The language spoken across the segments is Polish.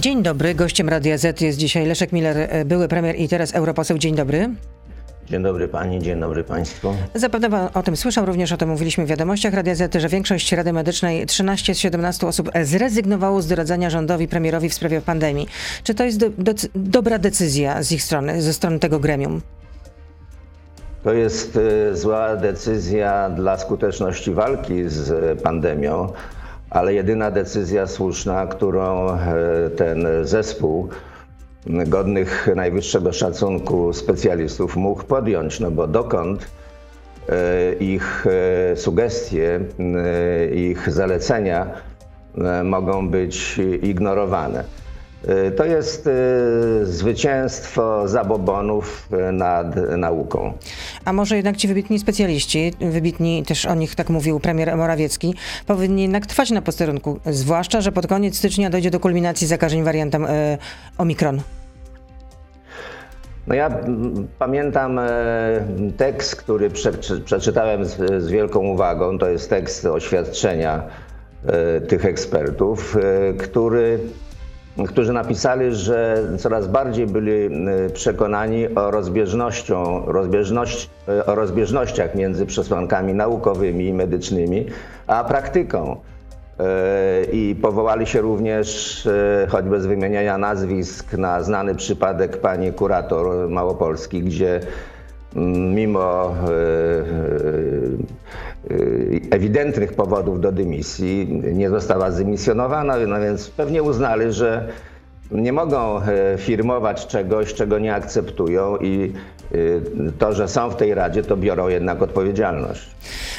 Dzień dobry. Gościem Radia Z jest dzisiaj Leszek Miller, e, były premier i teraz europoseł. Dzień dobry. Dzień dobry pani, dzień dobry państwu. Zapewne pan o tym słyszał, również o tym mówiliśmy w wiadomościach Radia Z, że większość Rady Medycznej, 13 z 17 osób zrezygnowało z doradzania rządowi, premierowi w sprawie pandemii. Czy to jest do, do, dobra decyzja z ich strony, ze strony tego gremium? To jest y, zła decyzja dla skuteczności walki z pandemią, ale jedyna decyzja słuszna, którą y, ten zespół godnych najwyższego szacunku specjalistów mógł podjąć, no bo dokąd y, ich sugestie, ich zalecenia mogą być ignorowane. To jest y, zwycięstwo zabobonów y, nad nauką. A może jednak ci wybitni specjaliści, wybitni też o nich tak mówił premier Morawiecki, powinni jednak trwać na posterunku, zwłaszcza, że pod koniec stycznia dojdzie do kulminacji zakażeń wariantem y, Omikron. No ja pamiętam tekst, który prze, przeczytałem z wielką uwagą. To jest tekst oświadczenia tych ekspertów, który którzy napisali, że coraz bardziej byli y, przekonani o, rozbieżnością, rozbieżność, y, o rozbieżnościach między przesłankami naukowymi i medycznymi, a praktyką. Y, I powołali się również, choćby z wymieniania nazwisk, na znany przypadek pani kurator Małopolski, gdzie mimo ewidentnych powodów do dymisji nie została zdymisjonowana, no więc pewnie uznali, że nie mogą e, firmować czegoś, czego nie akceptują i e, to, że są w tej radzie, to biorą jednak odpowiedzialność.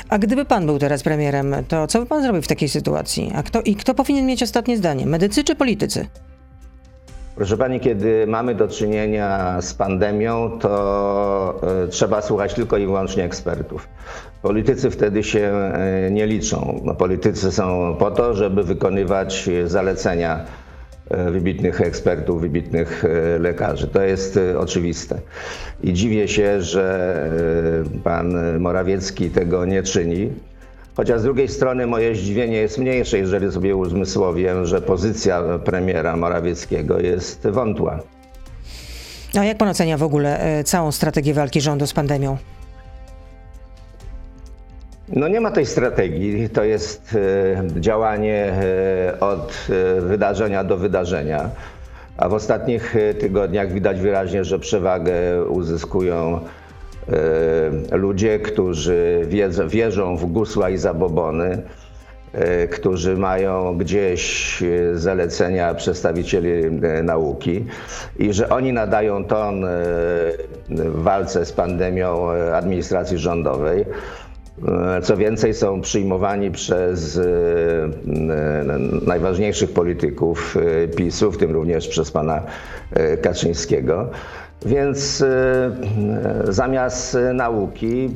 A gdyby pan był teraz premierem, to co by pan zrobił w takiej sytuacji? A kto, I kto powinien mieć ostatnie zdanie? Medycy czy politycy? Proszę Pani, kiedy mamy do czynienia z pandemią, to e, trzeba słuchać tylko i wyłącznie ekspertów. Politycy wtedy się e, nie liczą. No, politycy są po to, żeby wykonywać zalecenia e, wybitnych ekspertów, wybitnych lekarzy. To jest oczywiste. I dziwię się, że pan Morawiecki tego nie czyni. Chociaż z drugiej strony moje zdziwienie jest mniejsze, jeżeli sobie uzmysłowię, że pozycja premiera Morawieckiego jest wątła. A jak pan ocenia w ogóle e, całą strategię walki rządu z pandemią? No nie ma tej strategii. To jest e, działanie e, od wydarzenia do wydarzenia. A w ostatnich tygodniach widać wyraźnie, że przewagę uzyskują ludzie, którzy wierzą w gusła i zabobony, e, którzy mają gdzieś e, zalecenia przedstawicieli nauki i że oni nadają ton w walce z pandemią administracji rządowej. Co więcej, są przyjmowani przez najważniejszych polityków PiSu, w tym również przez pana Kaczyńskiego. Więc e, zamiast nauki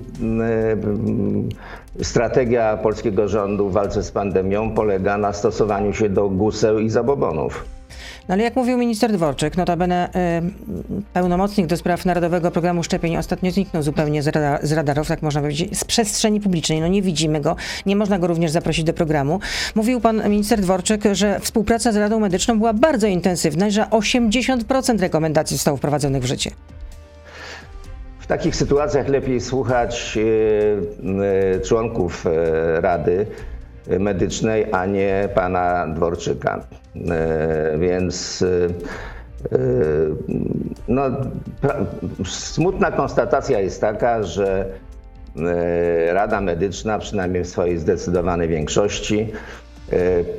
e, strategia polskiego rządu w walce z pandemią polega na stosowaniu się do guseł i zabobonów. No ale jak mówił minister Dworczyk, notabene y, pełnomocnik do spraw Narodowego Programu Szczepień ostatnio zniknął zupełnie z, radar, z radarów, tak można powiedzieć, z przestrzeni publicznej. No nie widzimy go, nie można go również zaprosić do programu. Mówił pan minister Dworczyk, że współpraca z Radą Medyczną była bardzo intensywna i że 80% rekomendacji zostało wprowadzonych w życie. W takich sytuacjach lepiej słuchać y, y, członków y, Rady medycznej, a nie pana Dworczyka. E, więc e, e, no, smutna konstatacja jest taka, że Rada Medyczna, przynajmniej w swojej zdecydowanej większości,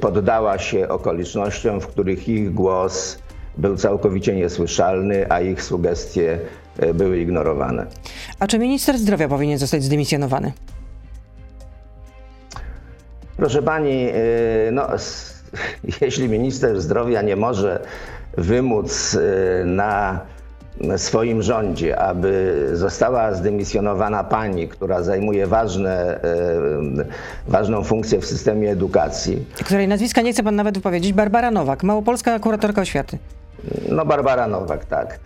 poddała się okolicznościom, w których ich głos był całkowicie niesłyszalny, a ich sugestie były ignorowane. A czy minister zdrowia powinien zostać zdymisjonowany? Proszę pani, no jeśli minister zdrowia nie może wymóc y, na swoim rządzie, aby została zdymisjonowana pani, która zajmuje ważne, y, ważną funkcję w systemie edukacji. Której nazwiska nie chce pan nawet wypowiedzieć. Barbara Nowak, małopolska kuratorka oświaty. No Barbara Nowak, tak.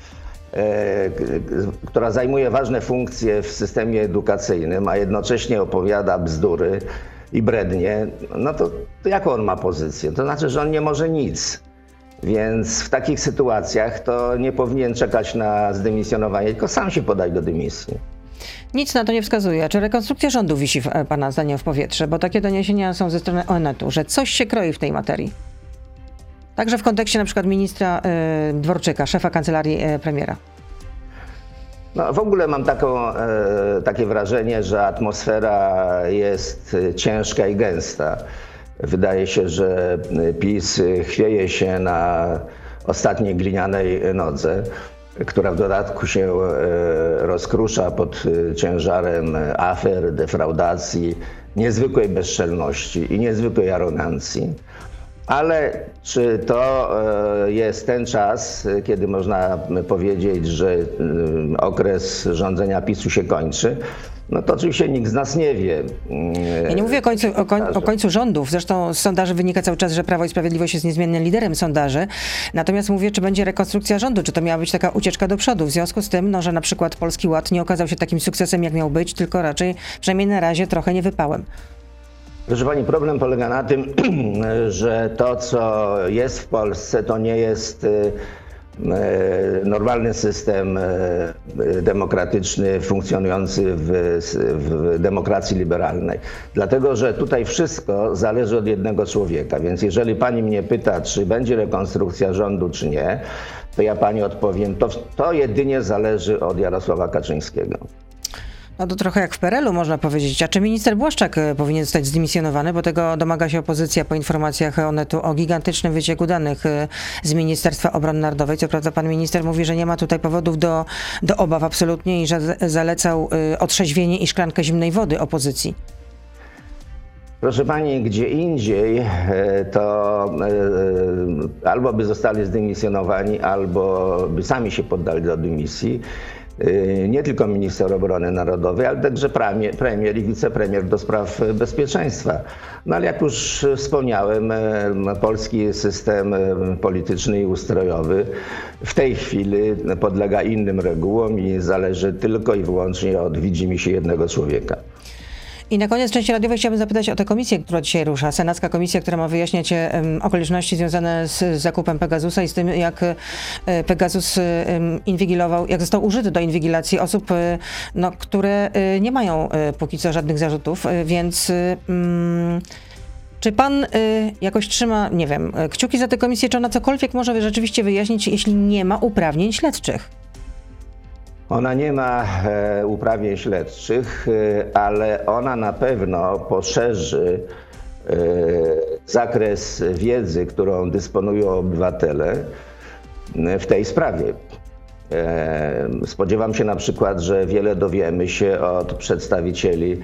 Która zajmuje ważne funkcje w systemie edukacyjnym, a jednocześnie opowiada bzdury i brednie, no to, to jaką on ma pozycję? To znaczy, że on nie może nic. Więc w takich sytuacjach to nie powinien czekać na zdymisjonowanie, tylko sam się podać do dymisji. Nic na to nie wskazuje. Czy rekonstrukcja rządu wisi e, Pana zdaniem w powietrze? Bo takie doniesienia są ze strony Onetu, że coś się kroi w tej materii. Także w kontekście na przykład ministra y, Dworczyka, szefa kancelarii y, premiera. No, w ogóle mam taką, e, takie wrażenie, że atmosfera jest ciężka i gęsta. Wydaje się, że PiS chwieje się na ostatniej glinianej nodze, która w dodatku się e, rozkrusza pod ciężarem afer, defraudacji, niezwykłej bezczelności i niezwykłej arogancji. Ale czy to e, jest ten czas, kiedy można powiedzieć, że e, okres rządzenia PiSu się kończy? No to oczywiście nikt z nas nie wie. Ja nie mówię o końcu, o, koń, o końcu rządów. Zresztą z sondaży wynika cały czas, że Prawo i Sprawiedliwość jest niezmiennym liderem sondaży. Natomiast mówię, czy będzie rekonstrukcja rządu, czy to miała być taka ucieczka do przodu. W związku z tym, no, że na przykład Polski Ład nie okazał się takim sukcesem, jak miał być, tylko raczej, przynajmniej na razie, trochę nie wypałem. Proszę Pani, problem polega na tym, że to, co jest w Polsce, to nie jest y, y, normalny system y, demokratyczny funkcjonujący w, w, demokracji liberalnej. Dlatego, że tutaj wszystko zależy od jednego człowieka. Więc jeżeli pani mnie pyta, czy będzie rekonstrukcja rządu, czy nie, to ja pani odpowiem, to, to jedynie zależy od Jarosława Kaczyńskiego. No to trochę jak w PRL-u można powiedzieć. A czy minister Błaszczak e, powinien zostać zdymisjonowany, bo tego domaga się opozycja po informacjach Onetu o gigantycznym wycieku danych e, z Ministerstwa Obrony Narodowej. Co prawda pan minister mówi, że nie ma tutaj powodów do, do obaw absolutnie i że zalecał e, otrzeźwienie i szklankę zimnej wody opozycji. Proszę Pani, gdzie indziej to albo by zostali zdymisjonowani, albo by sami się poddali do dymisji. Y, nie tylko minister obrony narodowej, ale także premier, premier i wicepremier do spraw bezpieczeństwa. No ale jak już wspomniałem, y, polski system y, polityczny i ustrojowy w tej chwili podlega innym regułom i zależy tylko i wyłącznie od widzimisię jednego człowieka. I na koniec części radiowej chciałbym zapytać o tę komisję, która dzisiaj rusza. Senacka komisja, która ma wyjaśniać okoliczności związane z zakupem Pegasusa i z tym, jak e, Pegasus inwigilował, jak został użyty do inwigilacji osób, e, no, które e, nie mają póki co żadnych zarzutów, więc um, czy pan y, jakoś trzyma, nie wiem, kciuki za tę komisję, czy ona cokolwiek może rzeczywiście wyjaśnić, jeśli nie ma uprawnień śledczych? Ona nie ma e, uprawnień śledczych, e, ale ona na pewno poszerzy e, zakres wiedzy, którą dysponują obywatele w tej sprawie. Spodziewam się na przykład, że wiele dowiemy się od przedstawicieli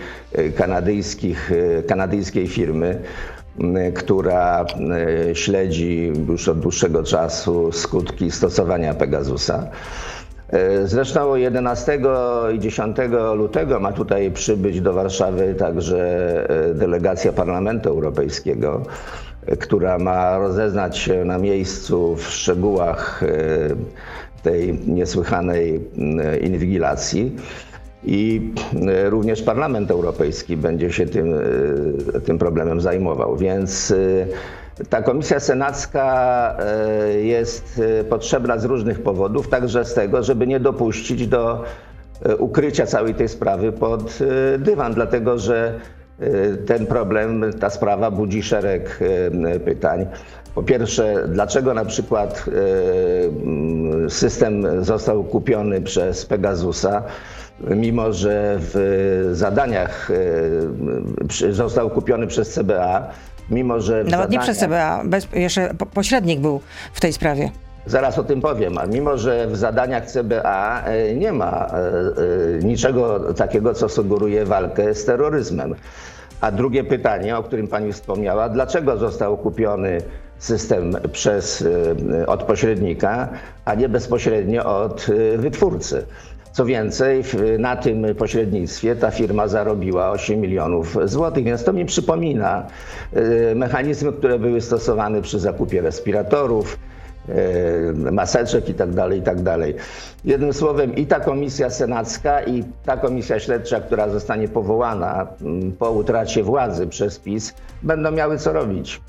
kanadyjskich, kanadyjskiej firmy, która śledzi już od dłuższego czasu skutki stosowania Pegasusa. E, zresztą 11 i 10 lutego ma tutaj przybyć do Warszawy także e, delegacja Parlamentu Europejskiego, e, która ma rozeznać się na miejscu w szczegółach tej niesłychanej inwigilacji. I również Parlament Europejski będzie się tym, tym problemem zajmował. Więc ta komisja senacka e, jest e, potrzebna z różnych powodów, także z tego, żeby nie dopuścić do e, ukrycia całej tej sprawy pod dywan, dlatego że ten problem, ta sprawa budzi szereg pytań. Po pierwsze, dlaczego na przykład system został kupiony przez Pegasusa, mimo że w zadaniach został kupiony przez CBA, mimo że. Nawet zadaniach... nie przez CBA, bez, jeszcze pośrednik był w tej sprawie. Zaraz o tym powiem. A mimo, że w zadaniach CBA e, nie ma e, e, niczego takiego, co sugeruje walkę z terroryzmem. A drugie pytanie, o którym pani wspomniała, dlaczego został kupiony system przez, od pośrednika, a nie bezpośrednio od wytwórcy? Co więcej, na tym pośrednictwie ta firma zarobiła 8 milionów złotych, więc to mi przypomina y, mechanizmy, które były stosowane przy zakupie respiratorów, y, maseczek itd., tak itd. Tak Jednym słowem i ta komisja senacka i ta komisja śledcza, która zostanie powołana po utracie władzy przez PiS, będą miały co robić.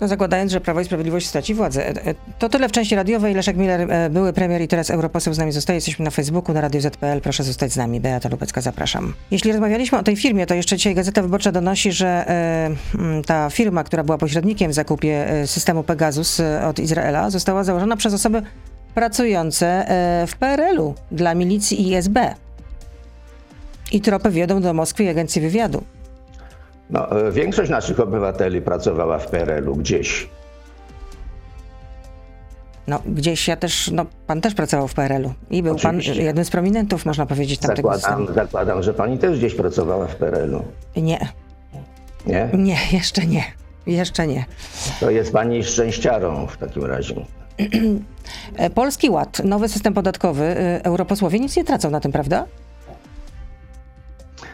No zakładając, że Prawo i Sprawiedliwość straci władzę. E, e, to tyle w części radiowej. Leszek Miller, e, były premier i teraz europoseł z nami zostaje. Jesteśmy na Facebooku, na Radio ZPL. Proszę zostać z nami. Beata Lubecka, zapraszam. Jeśli rozmawialiśmy o tej firmie, to jeszcze dzisiaj Gazeta Wyborcza donosi, że ta firma, która była pośrednikiem w zakupie systemu Pegasus od Izraela, została założona przez osoby pracujące w PRL-u dla milicji ISB. I tropy wiodą do Moskwy i agencji wywiadu. No, e, większość naszych obywateli pracowała w PRL-u gdzieś. No, gdzieś ja też, no, pan też pracował w PRL-u i był Oczywiście. pan jednym z prominentów, można powiedzieć, tamtego zakładam, zakładam, że pani też gdzieś pracowała w PRL-u. Nie. Nie? Nie, jeszcze nie. Jeszcze nie. To jest pani szczęściarą w takim razie. Polski Ład, nowy system podatkowy. Y, europosłowie nic nie tracą na tym, prawda?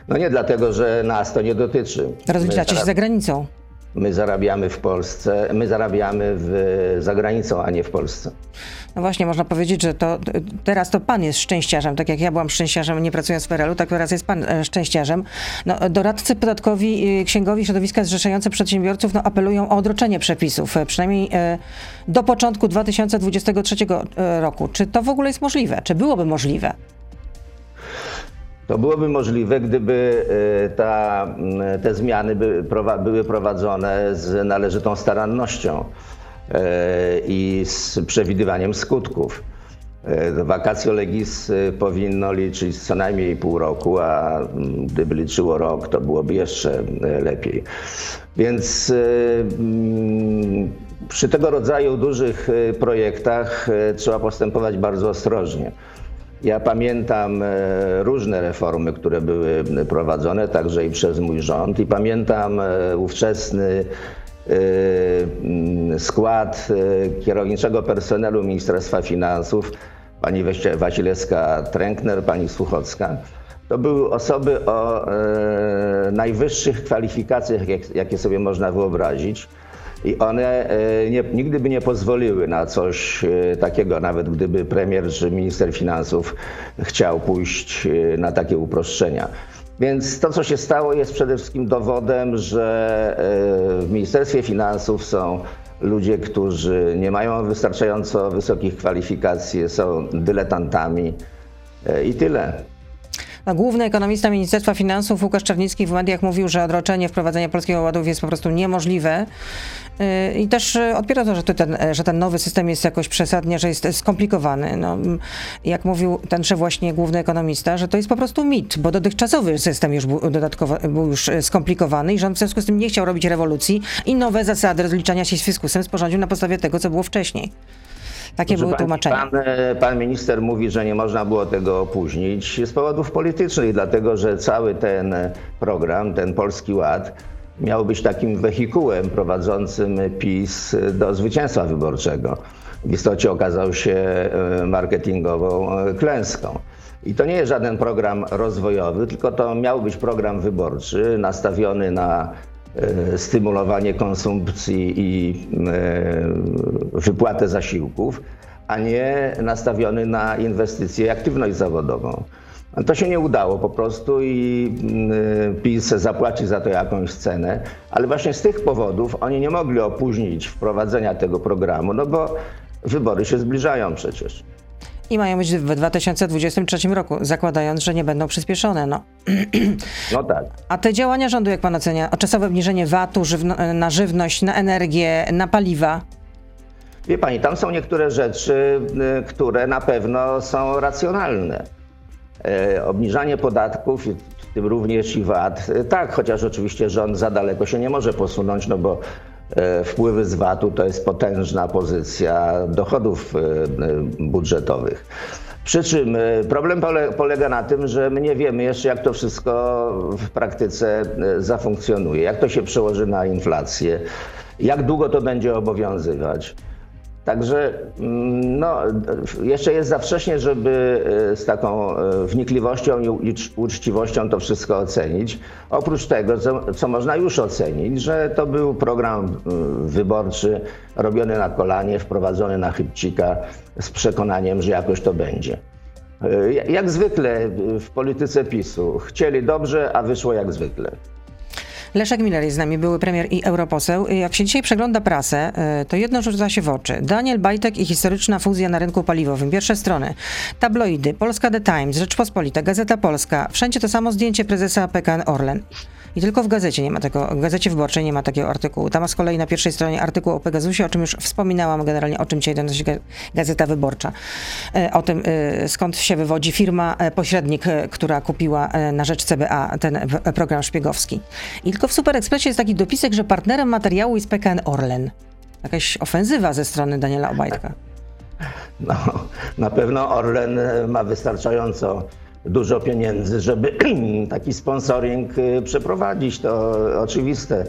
No nie dlatego, że nas to nie dotyczy. Rozliczacie się za granicą. My zarabiamy w Polsce, my zarabiamy w, za granicą, a nie w Polsce. No właśnie, można powiedzieć, że to teraz to pan jest szczęściarzem, tak jak ja byłam szczęściarzem nie pracując w PRL-u, tak teraz jest pan e, szczęściarzem. No, doradcy podatkowi, księgowi, środowiska zrzeszające przedsiębiorców no, apelują o odroczenie przepisów, e, przynajmniej e, do początku 2023 roku. Czy to w ogóle jest możliwe? Czy byłoby możliwe? To byłoby możliwe, gdyby e, ta, te zmiany by, były prowadzone z należytą starannością e, i z przewidywaniem skutków. Wakacje legis powinno liczyć co najmniej pół roku, a gdyby liczyło rok, to byłoby jeszcze e, lepiej. Więc przy tego rodzaju dużych projektach trzeba postępować bardzo ostrożnie. Ja pamiętam e, różne reformy, które były prowadzone, także i przez mój rząd, i pamiętam e, ówczesny e, mm, skład kierowniczego personelu Ministerstwa Finansów, pani Wasilewska-Trękner, pani Słuchocka. To były osoby o najwyższych kwalifikacjach, jakie sobie można wyobrazić. I one e, nie, nigdy by nie pozwoliły na coś e, takiego, nawet gdyby premier czy minister finansów chciał pójść e, na takie uproszczenia. Więc to, co się stało, jest przede wszystkim dowodem, że w Ministerstwie Finansów są ludzie, którzy nie mają wystarczająco wysokich kwalifikacji, są dyletantami i tyle. Główny ekonomista Ministerstwa Finansów Łukasz Czarnicki w mediach mówił, że odroczenie wprowadzenia Polskiego Ładu jest po prostu niemożliwe. Y, I też y, odpiera to, że ten, że ten nowy system jest jakoś przesadnie, że jest skomplikowany. No, jak mówił tenże właśnie główny ekonomista, że to jest po prostu mit, bo dotychczasowy system już był dodatkowo był już y, skomplikowany i rząd w związku z tym nie chciał robić rewolucji i nowe zasady rozliczania się z fiskusem sporządził na podstawie tego, co było wcześniej. Takie były tłumaczenia. Pan, pan minister mówi, że nie można było tego opóźnić z powodów politycznych, dlatego że cały ten program, ten Polski Ład, miał być takim wehikułem prowadzącym PiS do zwycięstwa wyborczego. W istocie okazał się e, marketingową e, klęską. I to nie jest żaden program rozwojowy, tylko to miał być program wyborczy nastawiony na e, stymulowanie konsumpcji i wypłatę zasiłków, a nie nastawiony na inwestycje i aktywność zawodową. To się nie udało po prostu i mm, PiS zapłaci za to jakąś cenę, ale właśnie z tych powodów oni nie mogli opóźnić wprowadzenia tego programu, no bo wybory się zbliżają przecież. I mają być w 2023 roku, zakładając, że nie będą przyspieszone. No, no tak. A te działania rządu, jak pan ocenia? O czasowe obniżenie VAT-u żywno- na żywność, na energię, na paliwa? Wie pani, tam są niektóre rzeczy, y, które na pewno są racjonalne. E, obniżanie podatków, w tym również i VAT, e, tak, chociaż oczywiście rząd za daleko się nie może posunąć, no bo wpływy z VAT-u to jest potężna pozycja dochodów budżetowych. Przy czym problem polega na tym, że my nie wiemy jeszcze, jak to wszystko w praktyce zafunkcjonuje, jak to się przełoży na inflację, jak długo to będzie obowiązywać. Także mm, no, jeszcze jest za wcześnie, żeby e, z taką e, wnikliwością i uczciwością to wszystko ocenić. Oprócz tego, co, co można już ocenić, że to był program e, wyborczy robiony na kolanie, wprowadzony na chybcika z przekonaniem, że jakoś to będzie. Jak zwykle w polityce PiSu. Chcieli dobrze, a wyszło jak zwykle. Leszek Miller jest z nami, były premier i europoseł. Jak się dzisiaj przegląda prasę, y, to jedno rzuca się w oczy. Daniel Bajtek i historyczna fuzja na rynku paliwowym. Pierwsze strony. Tabloidy, Polska The Times, Rzeczpospolita, Gazeta Polska. Wszędzie to samo zdjęcie prezesa PKN Orlen. I tylko w gazecie nie ma tego, w gazecie wyborczej nie ma takiego artykułu. Tam z kolei na pierwszej stronie artykuł o Pegasusie, o czym już wspominałam generalnie, o czym dzisiaj donosi Gazeta Wyborcza. E, o tym, e, skąd się wywodzi firma, e, pośrednik, która kupiła na rzecz CBA ten program szpiegowski. I tylko w Super Expressie jest taki dopisek, że partnerem materiału jest PKN Orlen. Jakaś ofensywa ze strony Daniela Obajtka. No, na pewno Orlen ma wystarczająco dużo pieniędzy, żeby taki sponsoring y, przeprowadzić. To oczywiste.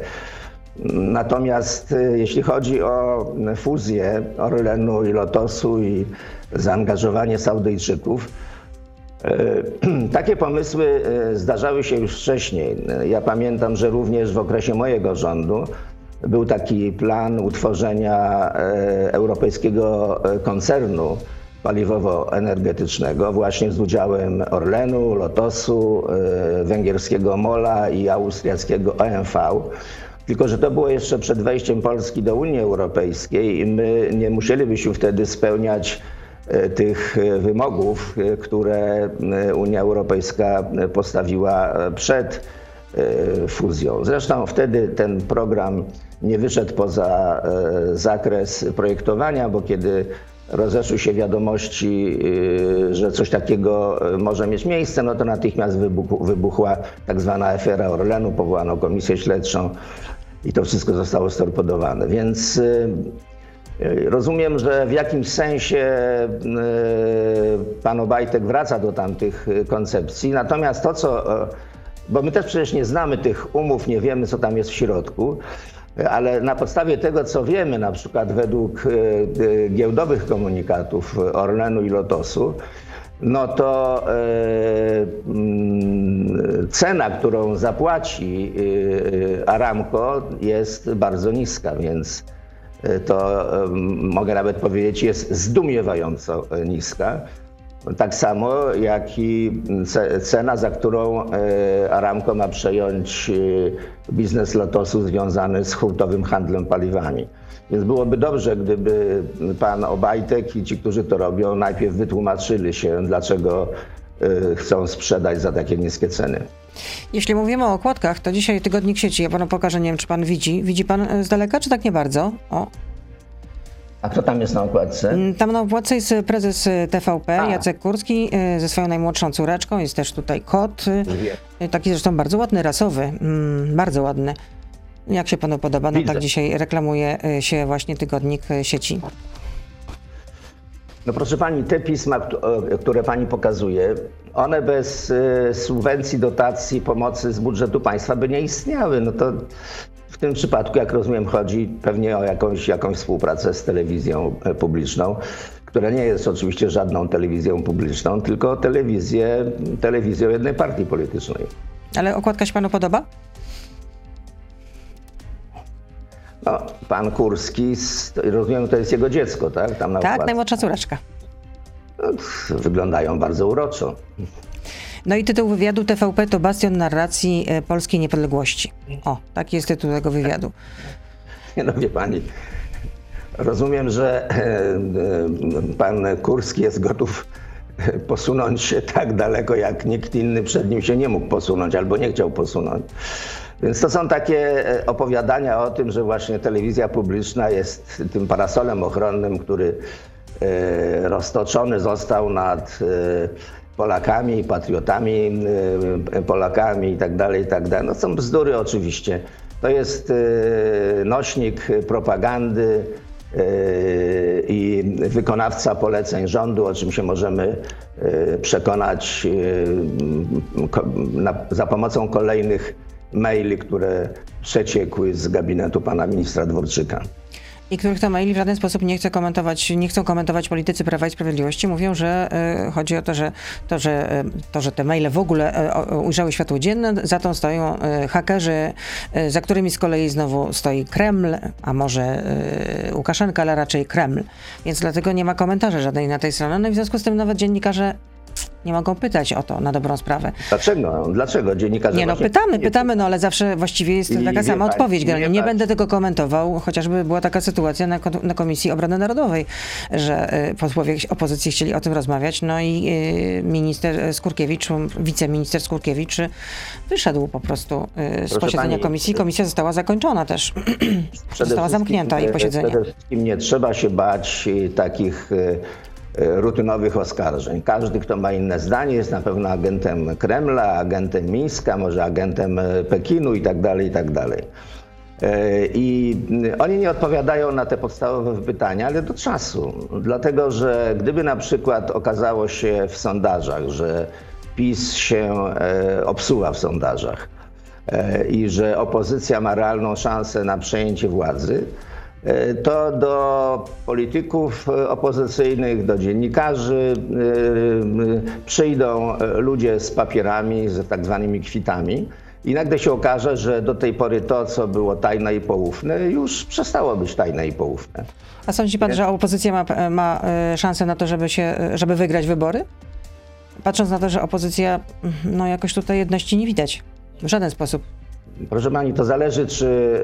Natomiast y, jeśli chodzi o fuzję Orlenu i Lotosu i zaangażowanie Saudyjczyków, y, takie pomysły zdarzały się już wcześniej. Ja pamiętam, że również w okresie mojego rządu był taki plan utworzenia europejskiego koncernu paliwowo-energetycznego właśnie z udziałem Orlenu, Lotosu, e, węgierskiego MOLA i austriackiego OMV. Tylko, że to było jeszcze przed wejściem Polski do Unii Europejskiej i my nie musielibyśmy wtedy spełniać e, tych wymogów, e, które Unia Europejska postawiła przed fuzją. Zresztą wtedy ten program nie wyszedł poza zakres projektowania, bo kiedy rozeszły się wiadomości, y, że coś takiego y, może mieć miejsce, no to natychmiast wybuchła tak zwana afera Orlenu, powołano komisję śledczą i to wszystko zostało storpedowane. Więc y, rozumiem, że w jakimś sensie pan Obajtek wraca do tamtych koncepcji, natomiast to, co bo my też przecież nie znamy tych umów, nie wiemy, co tam jest w środku ale na podstawie tego, co wiemy, na przykład według e, e, giełdowych komunikatów Orlenu i Lotosu, no to e, mm, cena, którą zapłaci Aramco jest bardzo niska, więc to mogę nawet powiedzieć jest zdumiewająco niska. Tak samo jak i cena, za którą e, Aramco ma przejąć e, biznes Lotosu związany z hurtowym handlem paliwami. Więc byłoby dobrze, gdyby pan Obajtek i ci, którzy to robią, najpierw wytłumaczyli się, dlaczego e, chcą sprzedać za takie niskie ceny. Jeśli mówimy o okładkach, to dzisiaj tygodnik sieci, ja panu pokażę, nie wiem, czy pan widzi. Widzi pan z daleka, czy tak nie bardzo? O, a kto tam jest na okładce? Mm, tam na okładce jest prezes y, TVP, A. Jacek Kurski, y, ze swoją najmłodszą córeczką. Jest też tutaj kot. Taki zresztą bardzo ładny, rasowy. Mm, bardzo ładny. Jak się panu podoba? No Widzę. tak dzisiaj reklamuje się właśnie tygodnik sieci. No proszę pani, te pisma, które pani pokazuje, one bez subwencji, dotacji, pomocy z budżetu państwa by nie istniały. No to w tym przypadku, jak rozumiem, chodzi pewnie o jakąś, jakąś współpracę z telewizją e, publiczną, która nie jest oczywiście żadną telewizją publiczną, tylko telewizję, telewizją jednej partii politycznej. Ale okładka się panu podoba? No, pan Kurski, rozumiem, to jest jego dziecko, tak? Tam na tak, okładce. najmłodsza córeczka. No, wyglądają bardzo uroczo. No i tytuł wywiadu TVP to bastion narracji e, polskiej niepodległości. O, taki jest tytuł tego wywiadu. No wie pani, rozumiem, że e, e, pan Kurski jest gotów posunąć się tak daleko, jak nikt inny przed nim się nie mógł posunąć albo nie chciał posunąć. Więc to są takie opowiadania o tym, że właśnie telewizja publiczna jest tym parasolem ochronnym, który roztoczony został nad Polakami, patriotami, y, Polakami i tak dalej, i tak dalej. No są bzdury oczywiście. To jest y, nośnik propagandy y, i wykonawca poleceń rządu, o czym się możemy przekonać za pomocą kolejnych maili, które przeciekły z gabinetu pana ministra Dworczyka i których to maili w żaden sposób nie chce komentować, nie chcą komentować politycy Prawa i Sprawiedliwości. Mówią, że y, chodzi o to, że to, że, y, to, że te maile w ogóle y, ujrzały światło dzienne, za tą stoją hakerzy, za którymi z kolei znowu stoi Kreml, a może Łukaszenka, ale raczej Kreml. Więc dlatego nie ma komentarzy żadnej na tej stronie. No i w związku z tym nawet dziennikarze Nie mogą pytać o to na dobrą sprawę. Dlaczego? Dlaczego? Dziennikarze Nie no, pytamy, nie- pytamy, no ale zawsze właściwie jest I taka sama pani, odpowiedź. Nie pani. będę tego komentował, chociażby była taka sytuacja na, na Komisji Obrony Narodowej, że y, posłowie opozycji chcieli o tym rozmawiać, no i y, minister Skurkiewicz, wiceminister Skurkiewicz wyszedł po prostu y, z Proszę posiedzenia pani, komisji. Komisja została zakończona też. Została zamknięta jej posiedzenie. Przede wszystkim nie trzeba się bać takich rutynowych oskarżeń. Każdy, kto ma inne zdanie, jest na pewno agentem Kremla, agentem Mińska, może agentem e, Pekinu i tak dalej, i tak dalej. E, oni nie odpowiadają na te podstawowe pytania, ale do czasu. Dlatego, że gdyby na przykład okazało się w sondażach, że PiS się e, obsuwa w sondażach e, i że opozycja ma realną szansę na przejęcie władzy, e, to do polityków e, opozycyjnych, do dziennikarzy e, e, przyjdą e, ludzie z papierami, z tak zwanymi kwitami. I nagle się okaże, że do tej pory to, co było tajne i poufne, już przestało być tajne i poufne. A sądzi pan, że opozycja ma, ma szansę na to, żeby, się, żeby wygrać wybory? Patrząc na to, że opozycja, no jakoś tutaj jedności nie widać. W żaden sposób. Proszę pani, to zależy, czy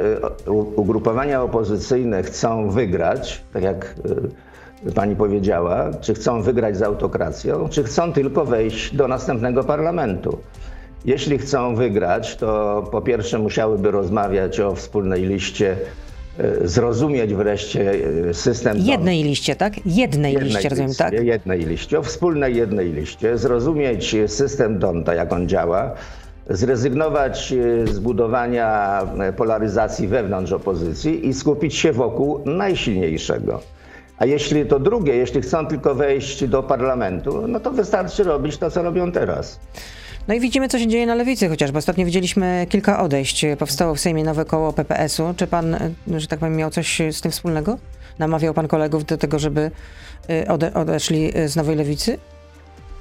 u- ugrupowania opozycyjne chcą wygrać, tak jak y, pani powiedziała, czy chcą wygrać z autokracją, czy chcą tylko wejść do następnego parlamentu. Jeśli chcą wygrać, to po pierwsze musiałyby rozmawiać o wspólnej liście, y, zrozumieć wreszcie system. Jednej liście, tak? Jednej, liście, rozumiem, liście, tak? jednej liście, o wspólnej jednej liście, zrozumieć system Donta, jak on działa, zrezygnować e, z budowania e, polaryzacji wewnątrz opozycji i skupić się wokół najsilniejszego. A jeśli to drugie, jeśli chcą tylko wejść do parlamentu, no to wystarczy robić to, co robią teraz. No i widzimy, co się dzieje na lewicy chociażby. Ostatnio widzieliśmy kilka odejść. Powstało w Sejmie nowe koło PPS-u. Czy pan, y, że tak powiem, miał coś z tym wspólnego? Namawiał pan kolegów do tego, żeby ode, odeszli z nowej lewicy?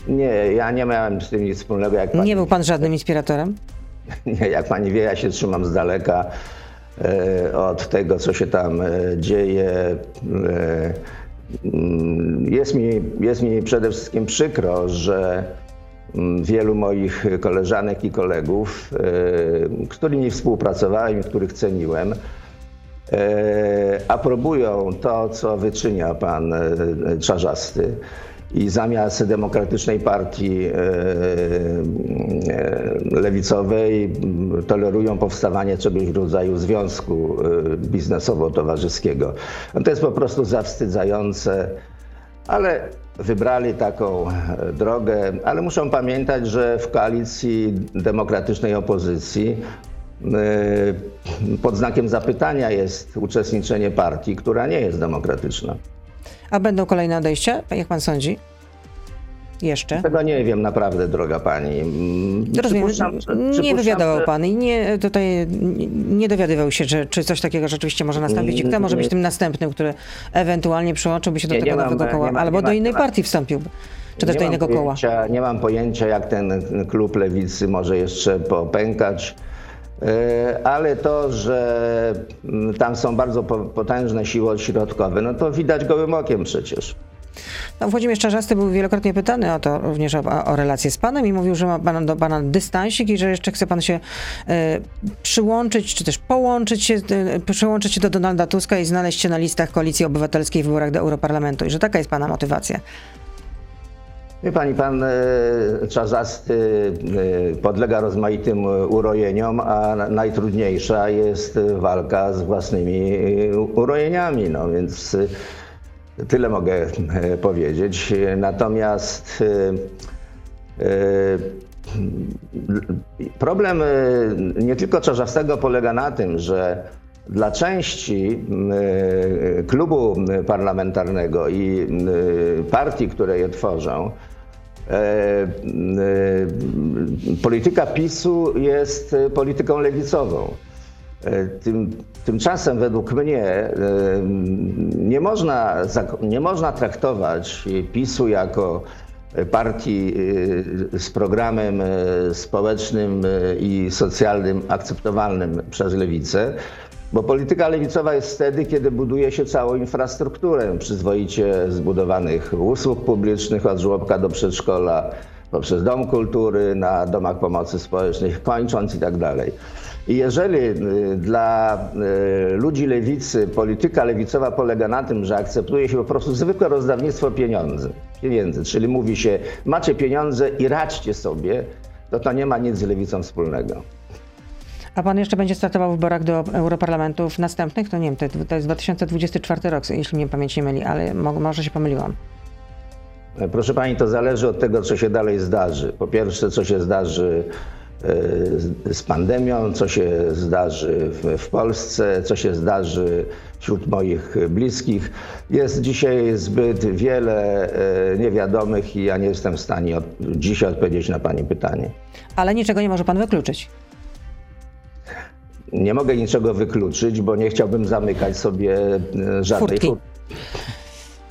Nie, ja nie miałem z tym nic wspólnego. Jak pani, Nie był pan żadnym inspiratorem? Nie, jak pani wie, ja się trzymam z daleka e, od tego, co się tam e, dzieje. E, mm, jest, mi, jest mi przede wszystkim przykro, że mm, wielu moich koleżanek i kolegów, którymi współpracowałem i których ceniłem, aprobują to, co wyczynia pan Czarzasty. I zamiast demokratycznej partii e, e, lewicowej tolerują powstawanie czegoś w rodzaju związku e, biznesowo-towarzyskiego. No to jest po prostu zawstydzające, ale wybrali taką drogę, ale muszą pamiętać, że w koalicji demokratycznej opozycji pod znakiem zapytania jest uczestniczenie partii, która nie jest demokratyczna. A będą kolejne odejścia? Jak pan sądzi? Jeszcze? Tego nie wiem naprawdę, droga pani. Mm, Rozumiem, przypuszczam, że- nie przypuszczam, wywiadował że- pan i nie, tutaj nie- dowiadywał się, że, czy coś takiego rzeczywiście może nastąpić. I kto może być tym następnym, który ewentualnie przyłączyłby się do Nie, tego nie mam- nowego koła, nie albo do innej partii wstąpiłby, czy też do mam innego koła. pojęcia, Nie mam pojęcia, jak ten klub lewicy może jeszcze popękać. E, Ale to, że mm, tam są bardzo po- potężne siły odśrodkowe, no to widać gołym okiem przecież. No, Włodzimierz Czarzasty był wielokrotnie pytany o to, również o, o relację z panem i mówił, że ma pan do pana dystansik i że jeszcze chce pan się e, przyłączyć, czy też połączyć się, e, przyłączyć się do Donalda Tuska i znaleźć się na listach Koalicji Obywatelskiej w wyborach do Europarlamentu i że taka jest pana motywacja. Wie pani, pan e, Czarzasty e, podlega rozmaitym e, urojeniom, a na- najtrudniejsza jest walka z własnymi urojeniami, no więc tyle mogę powiedzieć. Natomiast problem nie tylko Czarzastego polega na tym, że dla części klubu parlamentarnego i partii, które je tworzą, polityka PiSu jest e, polityką lewicową. E, Tym, tymczasem według mnie e, nie można, nie można traktować PiSu jako partii e, z programem e, społecznym e, i socjalnym akceptowalnym przez lewicę, bo polityka lewicowa jest wtedy, kiedy buduje się całą infrastrukturę przyzwoicie zbudowanych usług publicznych od żłobka do przedszkola, poprzez Dom Kultury, na domach pomocy społecznej, kończąc i tak dalej. I jeżeli y, dla y, ludzi lewicy polityka lewicowa polega na tym, że akceptuje się po prostu zwykłe rozdawnictwo pieniędzy, pieniędzy czyli mówi się, macie pieniądze i radźcie sobie, to to nie ma nic z lewicą wspólnego. A pan jeszcze będzie startował w wyborach do Europarlamentów następnych? To nie wiem, to, to jest 2024 rok, jeśli mnie pamięć nie myli, ale mo, może się pomyliłam. Proszę pani, to zależy od tego, co się dalej zdarzy. Po pierwsze, co się zdarzy e, z pandemią, co się zdarzy w, w Polsce, co się zdarzy wśród moich bliskich. Jest dzisiaj zbyt wiele e, niewiadomych i ja nie jestem w stanie od, dzisiaj odpowiedzieć na pani pytanie. Ale niczego nie może pan wykluczyć. Nie mogę niczego wykluczyć, bo nie chciałbym zamykać sobie e, żadnej Furtki. furtki.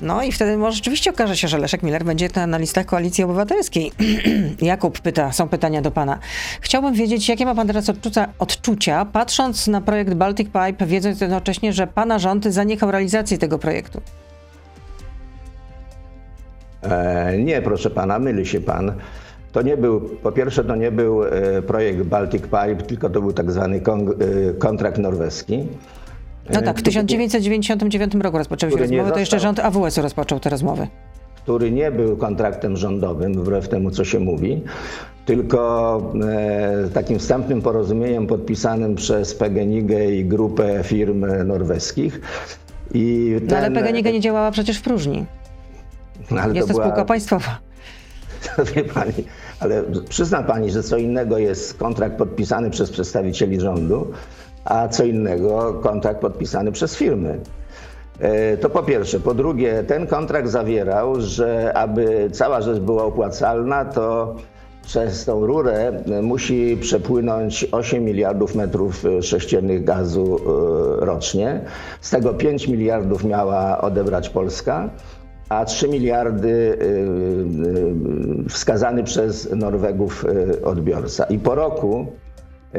No i wtedy może rzeczywiście okaże się, że Leszek Miller będzie na, na listach Koalicji Obywatelskiej. Jakub pyta, są pytania do pana. Chciałbym wiedzieć, jakie ma pan teraz odczucia, odczucia, patrząc na projekt Baltic Pipe, wiedząc jednocześnie, że pana rząd zaniechał realizacji tego projektu. E, nie, proszę pana, myli się pan. To nie był, po pierwsze, to nie był e, projekt Baltic Pipe, tylko to był tak zwany e, kontrakt norweski. No tak, w E, 1999 roku rozpoczęły się rozmowy, to jeszcze rząd AWS-u rozpoczął te rozmowy. który nie był kontraktem rządowym, wbrew temu, co się mówi, tylko e, takim wstępnym porozumieniem podpisanym przez PGNiG i grupę firm norweskich. I No ale ten- PGNiG nie działała przecież w próżni. No, ale Jest to była- spółka państwowa. Wie pani, ale przyzna pani, że co innego jest kontrakt podpisany przez przedstawicieli rządu, a co innego kontrakt podpisany przez firmy. E, To po pierwsze. Po drugie, ten kontrakt zawierał, że aby cała rzecz była opłacalna, to przez tą rurę musi przepłynąć 8 miliardów metrów sześciennych gazu e, rocznie. Z tego 5 miliardów miała odebrać Polska, a 3 miliardy y, y, wskazany przez Norwegów y, odbiorca. I po roku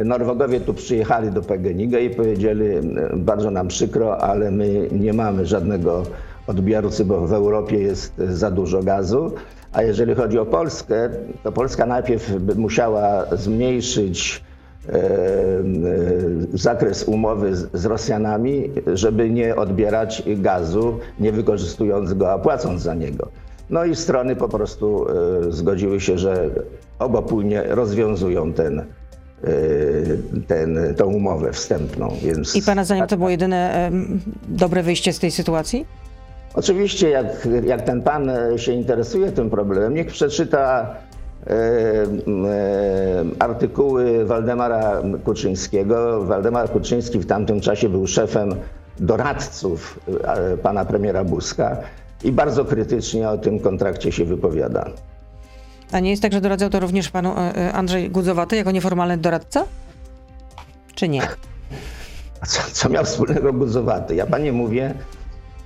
Norwegowie tu przyjechali do PGNiG i powiedzieli, y, bardzo nam przykro, ale my nie mamy żadnego odbiorcy, bo w Europie jest za dużo gazu. A jeżeli chodzi o Polskę, to Polska najpierw musiała zmniejszyć zakres umowy z, Rosjanami, żeby nie odbierać gazu, nie wykorzystując go, a płacąc za niego. No i strony po prostu e, zgodziły się, że obopólnie rozwiązują ten, e, ten, tą umowę wstępną. Więc I pana zdaniem to było jedyne em, dobre wyjście z tej sytuacji? Oczywiście, jak, jak ten pan e, się interesuje tym problemem, niech przeczyta e, e, artykuły Waldemara Kuczyńskiego. Waldemar Kuczyński w tamtym czasie był szefem doradców e, pana premiera Buzka i bardzo krytycznie o tym kontrakcie się wypowiada. A nie jest tak, że doradzał to również panu e, e, Andrzej Gudzowaty jako nieformalny doradca? Czy nie? Co, co miał wspólnego Guzowaty? Ja panie mówię,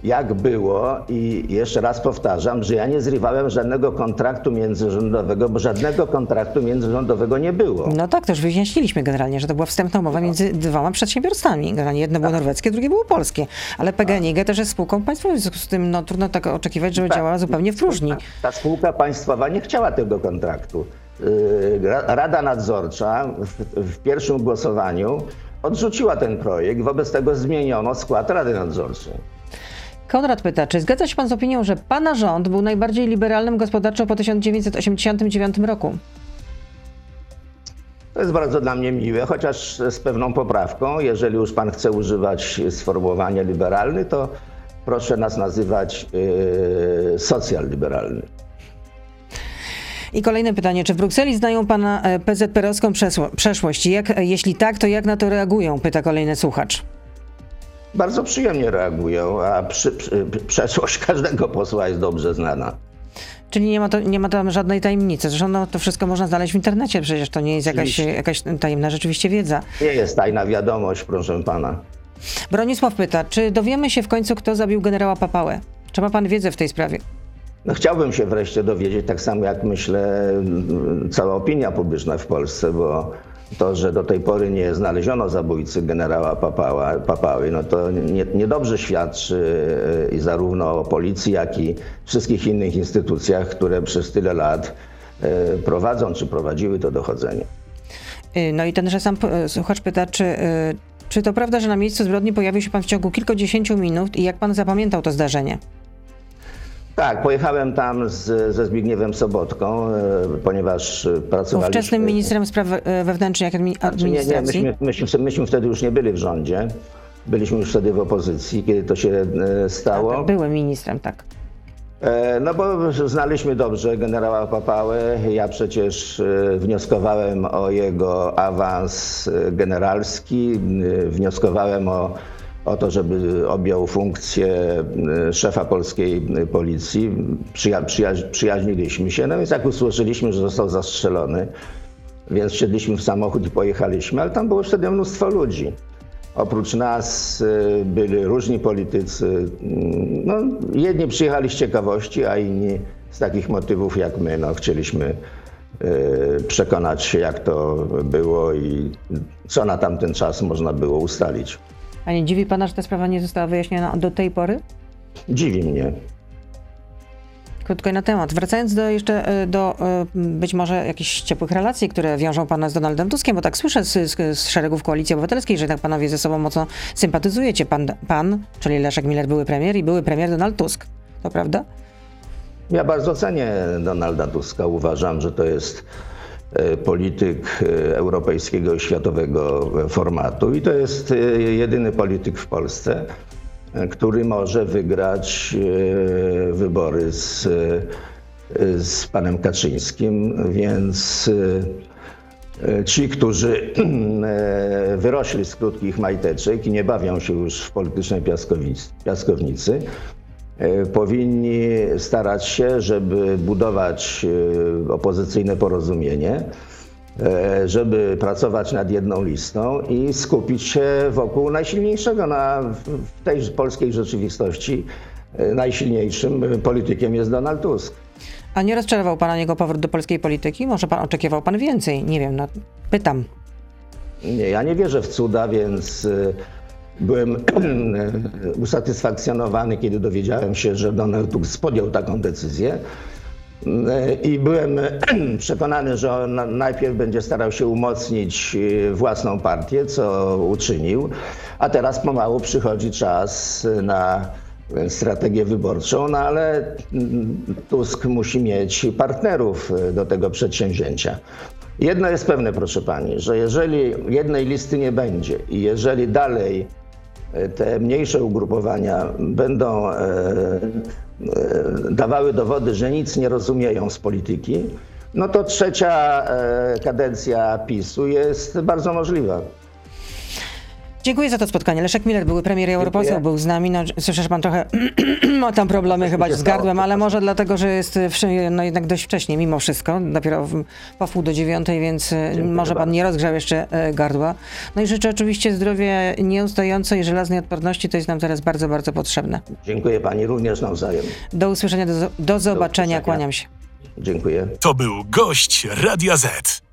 jak było i jeszcze raz powtarzam, że ja nie zrywałem żadnego kontraktu międzyrządowego, bo żadnego kontraktu międzyrządowego nie było. No tak, już wyjaśniliśmy generalnie, że to była wstępna umowa między dwoma przedsiębiorstwami. Generalnie jedno było norweskie, drugie było polskie. Ale PGNiG też jest spółką państwową, w związku z tym no, trudno tak oczekiwać, żeby działała zupełnie w próżni. Ta spółka państwowa nie chciała tego kontraktu. Ra- Rada Nadzorcza w, w pierwszym głosowaniu odrzuciła ten projekt, wobec tego zmieniono skład Rady Nadzorczej. Konrad pyta, czy zgadza się pan z opinią, że pana rząd był najbardziej liberalnym gospodarczo po 1989 roku? To jest bardzo dla mnie miłe, chociaż z pewną poprawką. Jeżeli już pan chce używać sformułowania liberalny, to proszę nas nazywać yy, socjal-liberalny. I kolejne pytanie, czy w Brukseli znają pana e, PZPR-owską przeszłość? Jak, e, jeśli tak, to jak na to reagują? Pyta kolejny słuchacz. Bardzo przyjemnie reagują, a przy, przy, przeszłość każdego posła jest dobrze znana. Czyli nie ma, to, nie ma tam żadnej tajemnicy. Zresztą no, to wszystko można znaleźć w internecie, przecież to nie jest jakaś, jakaś tajemna rzeczywiście wiedza. Nie jest tajna wiadomość, proszę pana. Bronisław pyta, czy dowiemy się w końcu, kto zabił generała Papałę? Czy ma pan wiedzę w tej sprawie? No, chciałbym się wreszcie dowiedzieć, tak samo jak myślę mm, cała opinia publiczna w Polsce, bo to, że do tej pory nie znaleziono zabójcy generała Papała, Papały, no to nie, niedobrze świadczy e, i zarówno o policji, jak i wszystkich innych instytucjach, które przez tyle lat e, prowadzą czy prowadziły to dochodzenie. Y, No i tenże sam y, słuchacz pyta, czy, czy to prawda, że na miejscu zbrodni pojawił się pan w ciągu kilkudziesięciu minut i jak pan zapamiętał to zdarzenie? Tak, pojechałem tam z, ze Zbigniewem Sobotką, e, ponieważ e, pracowaliśmy... Ówczesnym ministrem spraw e, wewnętrznych i admi- Znaczy, nie, nie, administracji. myśmy, myśmy, myśmy wtedy już nie byli w rządzie. Byliśmy już wtedy w opozycji, kiedy to się stało. Byłem ministrem, tak. No bo znaliśmy dobrze generała Papałę. Ja przecież wnioskowałem o jego awans generalski, wnioskowałem o, o to, żeby objął funkcję e, szefa polskiej e, policji. Przyja przyjaź przyjaźniliśmy się, no więc jak usłyszeliśmy, że został zastrzelony, więc wsiedliśmy w samochód i pojechaliśmy, ale tam było wtedy mnóstwo ludzi. Oprócz nas y, byli różni politycy. No, jedni przyjechali z ciekawości, a inni z takich motywów jak my. No, chcieliśmy przekonać się, jak to było i co na tamten czas można było ustalić. A nie dziwi pana, że ta sprawa nie została wyjaśniona do tej pory? Dziwi mnie. Krótko i na temat. Wracając do jeszcze e, do e, być może jakichś ciepłych relacji, które wiążą pana z Donaldem Tuskiem, bo tak słyszę z, z, z szeregów Koalicji Obywatelskiej, że jednak panowie ze sobą mocno sympatyzujecie. Pan, pan, czyli Leszek Miller, były premier i były premier Donald Tusk. To prawda? Ja bardzo cenię Donalda Tuska. Uważam, że to jest polityk e, europejskiego i światowego formatu. I to jest e, jedyny polityk w Polsce, e, który może wygrać e, wybory z, e, z panem Kaczyńskim, więc e, Ci, którzy e, wyrośli z krótkich majteczek i nie bawią się już w politycznej piaskownicy, e, powinni starać się, żeby budować e, opozycyjne porozumienie, e, żeby pracować nad jedną listą i skupić się wokół najsilniejszego na, w tej polskiej rzeczywistości. e, Najsilniejszym politykiem jest Donald Tusk. A nie rozczarował pana jego powrót do polskiej polityki? Może pan oczekiwał pan więcej? Nie wiem, no, pytam. Nie, ja nie wierzę w cuda, więc byłem usatysfakcjonowany, kiedy dowiedziałem się, że Donald Tusk podjął taką decyzję. Y, I byłem przekonany, że on na- najpierw będzie starał się umocnić własną partię, co uczynił, a teraz pomału przychodzi czas na strategię wyborczą, no ale mm, Tusk musi mieć partnerów do tego przedsięwzięcia. Jedno jest pewne, proszę pani, że jeżeli jednej listy nie będzie i jeżeli dalej e, te mniejsze ugrupowania będą e, e, dawały dowody, że nic nie rozumieją z polityki, no to trzecia e, kadencja PiSu jest bardzo możliwa. Dziękuję za to spotkanie. Leszek Miller, były premier europoseł, był z nami. No, słyszę, że pan trochę ma tam problemy chyba z gardłem, ale może dlatego, że jest wsz- no, jednak dość wcześnie, mimo wszystko. Dopiero w, po wpół do dziewiątej, więc e, może pan bardzo. nie rozgrzał jeszcze e, gardła. No i życzę oczywiście zdrowia nieustającej i żelaznej odporności. To jest nam teraz bardzo, bardzo potrzebne. Dziękuję pani również nawzajem. Do usłyszenia, do, do zobaczenia. usłyszenia. Kłaniam się. Dziękuję. To był gość Radia Z.